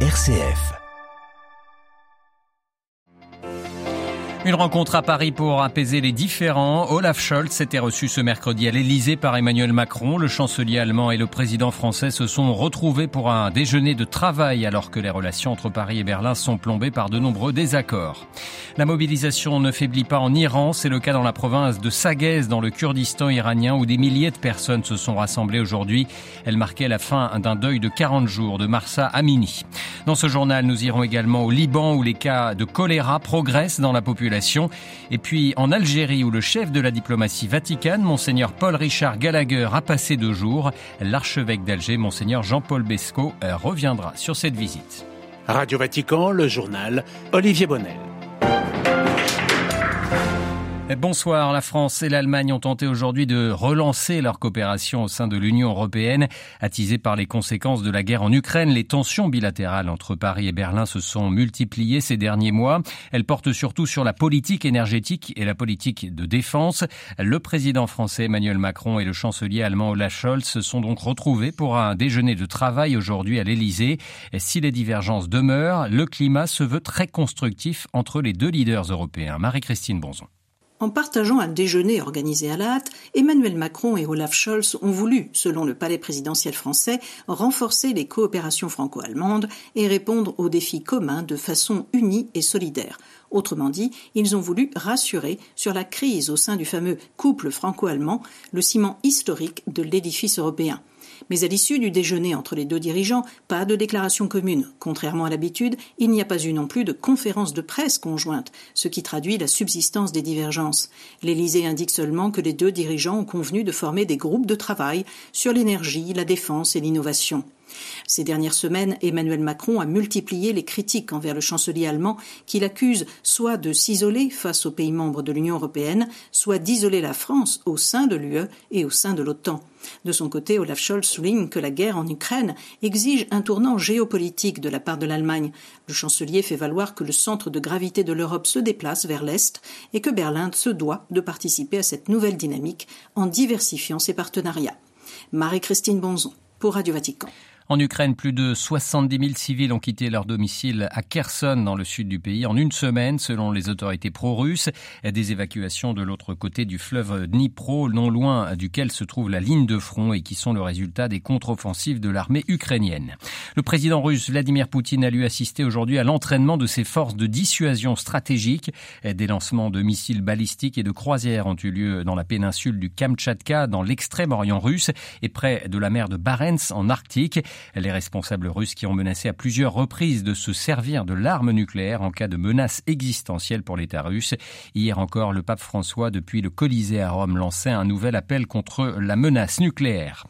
RCF. Une rencontre à Paris pour apaiser les différends. Olaf Scholz s'était reçu ce mercredi à l'Elysée par Emmanuel Macron. Le chancelier allemand et le président français se sont retrouvés pour un déjeuner de travail alors que les relations entre Paris et Berlin sont plombées par de nombreux désaccords. La mobilisation ne faiblit pas en Iran. C'est le cas dans la province de Sagez, dans le Kurdistan iranien, où des milliers de personnes se sont rassemblées aujourd'hui. Elle marquait la fin d'un deuil de 40 jours de Marsa Amini. Dans ce journal, nous irons également au Liban, où les cas de choléra progressent dans la population et puis en Algérie, où le chef de la diplomatie vaticane, monseigneur Paul-Richard Gallagher, a passé deux jours, l'archevêque d'Alger, monseigneur Jean-Paul Besco, reviendra sur cette visite. Radio Vatican, le journal, Olivier Bonnel. Bonsoir. La France et l'Allemagne ont tenté aujourd'hui de relancer leur coopération au sein de l'Union européenne. Attisées par les conséquences de la guerre en Ukraine, les tensions bilatérales entre Paris et Berlin se sont multipliées ces derniers mois. Elles portent surtout sur la politique énergétique et la politique de défense. Le président français Emmanuel Macron et le chancelier allemand Olaf Scholz se sont donc retrouvés pour un déjeuner de travail aujourd'hui à l'Elysée. Si les divergences demeurent, le climat se veut très constructif entre les deux leaders européens. Marie-Christine Bonzon. En partageant un déjeuner organisé à la hâte, Emmanuel Macron et Olaf Scholz ont voulu, selon le palais présidentiel français, renforcer les coopérations franco-allemandes et répondre aux défis communs de façon unie et solidaire. Autrement dit, ils ont voulu rassurer sur la crise au sein du fameux couple franco-allemand, le ciment historique de l'édifice européen. Mais à l'issue du déjeuner entre les deux dirigeants, pas de déclaration commune. Contrairement à l'habitude, il n'y a pas eu non plus de conférence de presse conjointe, ce qui traduit la subsistance des divergences. L'Élysée indique seulement que les deux dirigeants ont convenu de former des groupes de travail sur l'énergie, la défense et l'innovation. Ces dernières semaines, Emmanuel Macron a multiplié les critiques envers le chancelier allemand qu'il accuse soit de s'isoler face aux pays membres de l'Union européenne, soit d'isoler la France au sein de l'UE et au sein de l'OTAN. De son côté, Olaf Scholz souligne que la guerre en Ukraine exige un tournant géopolitique de la part de l'Allemagne. Le chancelier fait valoir que le centre de gravité de l'Europe se déplace vers l'Est et que Berlin se doit de participer à cette nouvelle dynamique en diversifiant ses partenariats. Marie-Christine Bonzon pour Radio Vatican. En Ukraine, plus de 70 000 civils ont quitté leur domicile à Kherson, dans le sud du pays, en une semaine, selon les autorités pro-russes. Des évacuations de l'autre côté du fleuve Dnipro, non loin duquel se trouve la ligne de front et qui sont le résultat des contre-offensives de l'armée ukrainienne. Le président russe Vladimir Poutine a lui assisté aujourd'hui à l'entraînement de ses forces de dissuasion stratégique. Des lancements de missiles balistiques et de croisières ont eu lieu dans la péninsule du Kamtchatka, dans l'extrême-orient russe et près de la mer de Barents, en Arctique. Les responsables russes qui ont menacé à plusieurs reprises de se servir de l'arme nucléaire en cas de menace existentielle pour l'État russe. Hier encore, le pape François, depuis le Colisée à Rome, lançait un nouvel appel contre la menace nucléaire.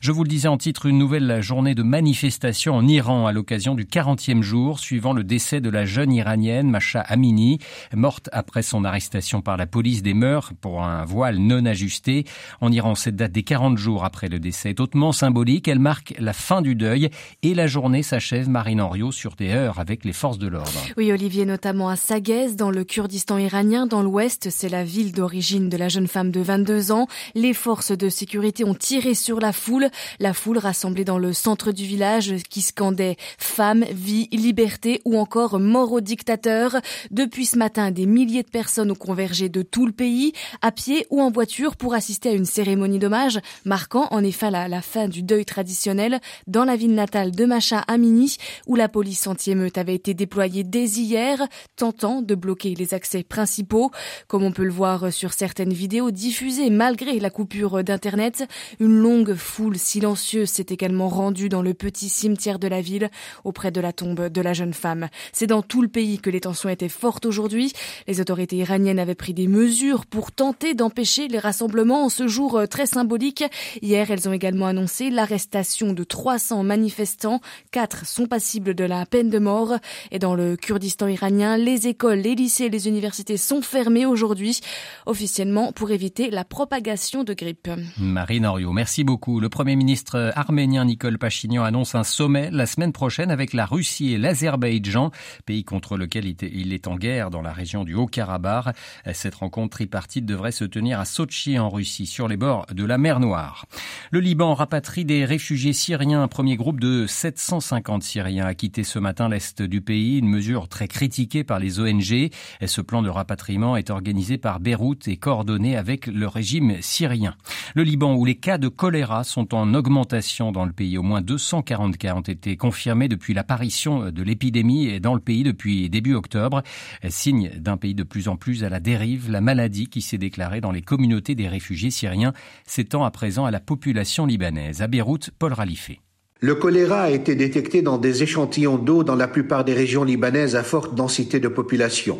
Je vous le disais en titre, une nouvelle journée de manifestation en Iran à l'occasion du 40e jour suivant le décès de la jeune iranienne Masha Amini, morte après son arrestation par la police des mœurs pour un voile non ajusté. En Iran, cette date des 40 jours après le décès est hautement symbolique. Elle marque la fin du deuil et la journée s'achève, Marine Henriot, sur des heures avec les forces de l'ordre. Oui, Olivier, notamment à Sagez, dans le Kurdistan iranien, dans l'ouest, c'est la ville d'origine de la jeune femme de 22 ans. Les forces de sécurité ont tiré sur la foule, la foule rassemblée dans le centre du village qui scandait femme, vie, liberté ou encore mort au dictateur. Depuis ce matin, des milliers de personnes ont convergé de tout le pays, à pied ou en voiture, pour assister à une cérémonie d'hommage, marquant en effet la, la fin du deuil traditionnel dans dans la ville natale de Macha Amini, où la police anti-émeute avait été déployée dès hier, tentant de bloquer les accès principaux. Comme on peut le voir sur certaines vidéos diffusées malgré la coupure d'Internet, une longue foule silencieuse s'est également rendue dans le petit cimetière de la ville, auprès de la tombe de la jeune femme. C'est dans tout le pays que les tensions étaient fortes aujourd'hui. Les autorités iraniennes avaient pris des mesures pour tenter d'empêcher les rassemblements en ce jour très symbolique. Hier, elles ont également annoncé l'arrestation de 300 manifestants, quatre sont passibles de la peine de mort. Et dans le Kurdistan iranien, les écoles, les lycées les universités sont fermées aujourd'hui, officiellement pour éviter la propagation de grippe. Marine Oriot, merci beaucoup. Le Premier ministre arménien Nicole Pachignan annonce un sommet la semaine prochaine avec la Russie et l'Azerbaïdjan, pays contre lequel il est en guerre dans la région du Haut-Karabakh. Cette rencontre tripartite devrait se tenir à Sochi en Russie, sur les bords de la mer Noire. Le Liban rapatrie des réfugiés syriens premier groupe de 750 Syriens a quitté ce matin l'est du pays, une mesure très critiquée par les ONG. Ce plan de rapatriement est organisé par Beyrouth et coordonné avec le régime syrien. Le Liban, où les cas de choléra sont en augmentation dans le pays, au moins 240 cas ont été confirmés depuis l'apparition de l'épidémie dans le pays depuis début octobre. Signe d'un pays de plus en plus à la dérive, la maladie qui s'est déclarée dans les communautés des réfugiés syriens s'étend à présent à la population libanaise. À Beyrouth, Paul Ralifé. Le choléra a été détecté dans des échantillons d'eau dans la plupart des régions libanaises à forte densité de population.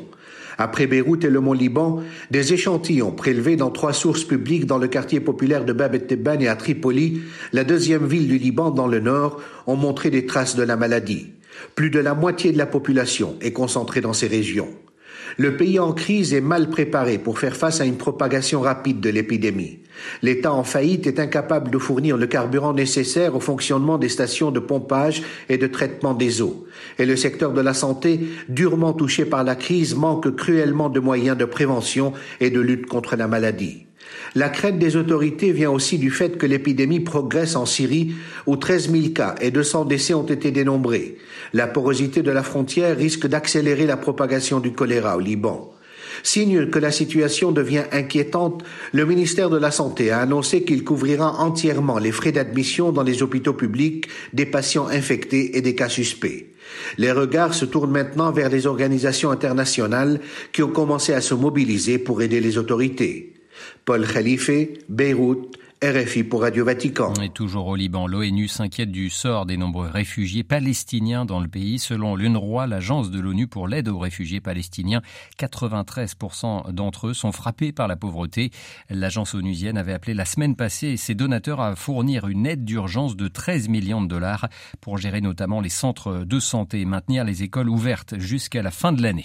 Après Beyrouth et le Mont Liban, des échantillons prélevés dans trois sources publiques dans le quartier populaire de Bab et et à Tripoli, la deuxième ville du Liban dans le nord, ont montré des traces de la maladie. Plus de la moitié de la population est concentrée dans ces régions. Le pays en crise est mal préparé pour faire face à une propagation rapide de l'épidémie. L'État en faillite est incapable de fournir le carburant nécessaire au fonctionnement des stations de pompage et de traitement des eaux. Et le secteur de la santé, durement touché par la crise, manque cruellement de moyens de prévention et de lutte contre la maladie. La crainte des autorités vient aussi du fait que l'épidémie progresse en Syrie, où 13 000 cas et 200 décès ont été dénombrés. La porosité de la frontière risque d'accélérer la propagation du choléra au Liban. Signe que la situation devient inquiétante, le ministère de la Santé a annoncé qu'il couvrira entièrement les frais d'admission dans les hôpitaux publics des patients infectés et des cas suspects. Les regards se tournent maintenant vers les organisations internationales qui ont commencé à se mobiliser pour aider les autorités. Paul Khalife, Beyrouth, RFI pour Radio Vatican. Et toujours au Liban, l'ONU s'inquiète du sort des nombreux réfugiés palestiniens dans le pays. Selon l'UNRWA, l'agence de l'ONU pour l'aide aux réfugiés palestiniens, 93% d'entre eux sont frappés par la pauvreté. L'agence onusienne avait appelé la semaine passée ses donateurs à fournir une aide d'urgence de 13 millions de dollars pour gérer notamment les centres de santé et maintenir les écoles ouvertes jusqu'à la fin de l'année.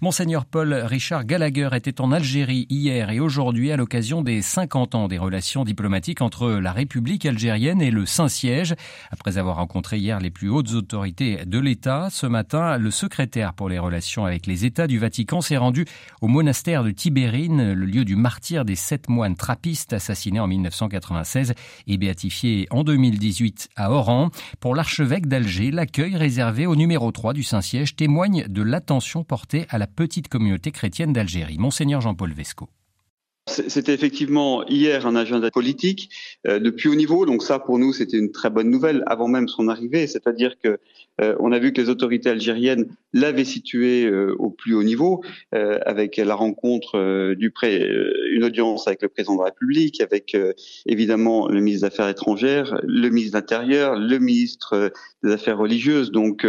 Monseigneur Paul Richard Gallagher était en Algérie hier et aujourd'hui à l'occasion des 50 ans des relations diplomatiques entre la République algérienne et le Saint-Siège. Après avoir rencontré hier les plus hautes autorités de l'État, ce matin, le secrétaire pour les relations avec les États du Vatican s'est rendu au monastère de Tibérine, le lieu du martyr des sept moines trappistes assassinés en 1996 et béatifiés en 2018 à Oran. Pour l'archevêque d'Alger, l'accueil réservé au numéro 3 du Saint-Siège témoigne de l'attention portée à la petite communauté chrétienne d'Algérie. Monseigneur Jean-Paul Vesco. C'était effectivement hier un agenda politique euh, de plus haut niveau, donc ça pour nous c'était une très bonne nouvelle avant même son arrivée, c'est-à-dire que euh, on a vu que les autorités algériennes l'avaient situé euh, au plus haut niveau, euh, avec la rencontre du pré, une audience avec le président de la République, avec évidemment le ministre des Affaires étrangères, le ministre de l'Intérieur, le ministre des Affaires religieuses. Donc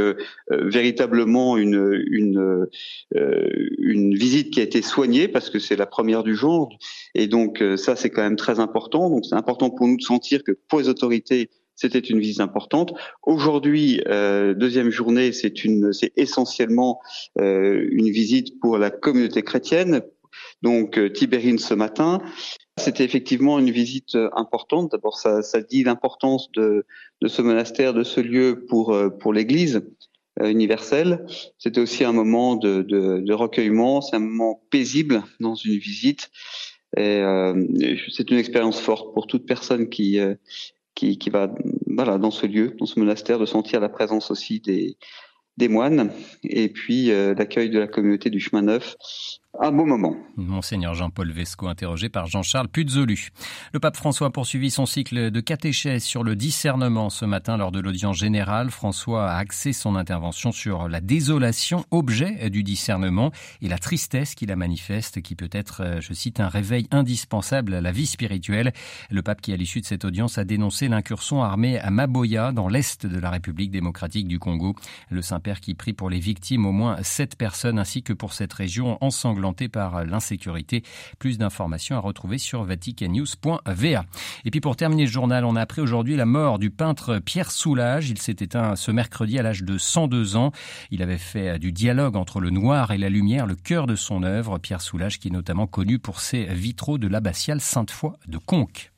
véritablement une une une visite qui a été soignée parce que c'est la première du genre. Et donc ça c'est quand même très important. Donc c'est important pour nous de sentir que pour les autorités c'était une visite importante. Aujourd'hui, euh, deuxième journée, c'est une, c'est essentiellement euh, une visite pour la communauté chrétienne. Donc euh, Tibérine ce matin, c'était effectivement une visite euh, importante. D'abord, ça, ça dit l'importance de, de ce monastère, de ce lieu pour euh, pour l'Église universelle. C'était aussi un moment de, de, de recueillement, c'est un moment paisible dans une visite. Et euh, c'est une expérience forte pour toute personne qui qui, qui va voilà, dans ce lieu, dans ce monastère, de sentir la présence aussi des, des moines et puis euh, l'accueil de la communauté du chemin neuf un beau moment. Monseigneur Jean-Paul Vesco, interrogé par Jean-Charles Puzolu. Le pape François a poursuivi son cycle de catéchèse sur le discernement ce matin lors de l'audience générale. François a axé son intervention sur la désolation, objet du discernement, et la tristesse qui la manifeste, qui peut être, euh, je cite, un réveil indispensable à la vie spirituelle. Le pape qui, à l'issue de cette audience, a dénoncé l'incursion armée à Maboya, dans l'est de la République démocratique du Congo. Le Saint-Père qui prie pour les victimes, au moins sept personnes, ainsi que pour cette région ensanglantée par l'insécurité. Plus d'informations à retrouver sur vaticannews.va. Et puis pour terminer le journal, on a appris aujourd'hui la mort du peintre Pierre Soulages. Il s'est éteint ce mercredi à l'âge de 102 ans. Il avait fait du dialogue entre le noir et la lumière le cœur de son œuvre. Pierre Soulages qui est notamment connu pour ses vitraux de l'abbatiale Sainte-Foy de Conques.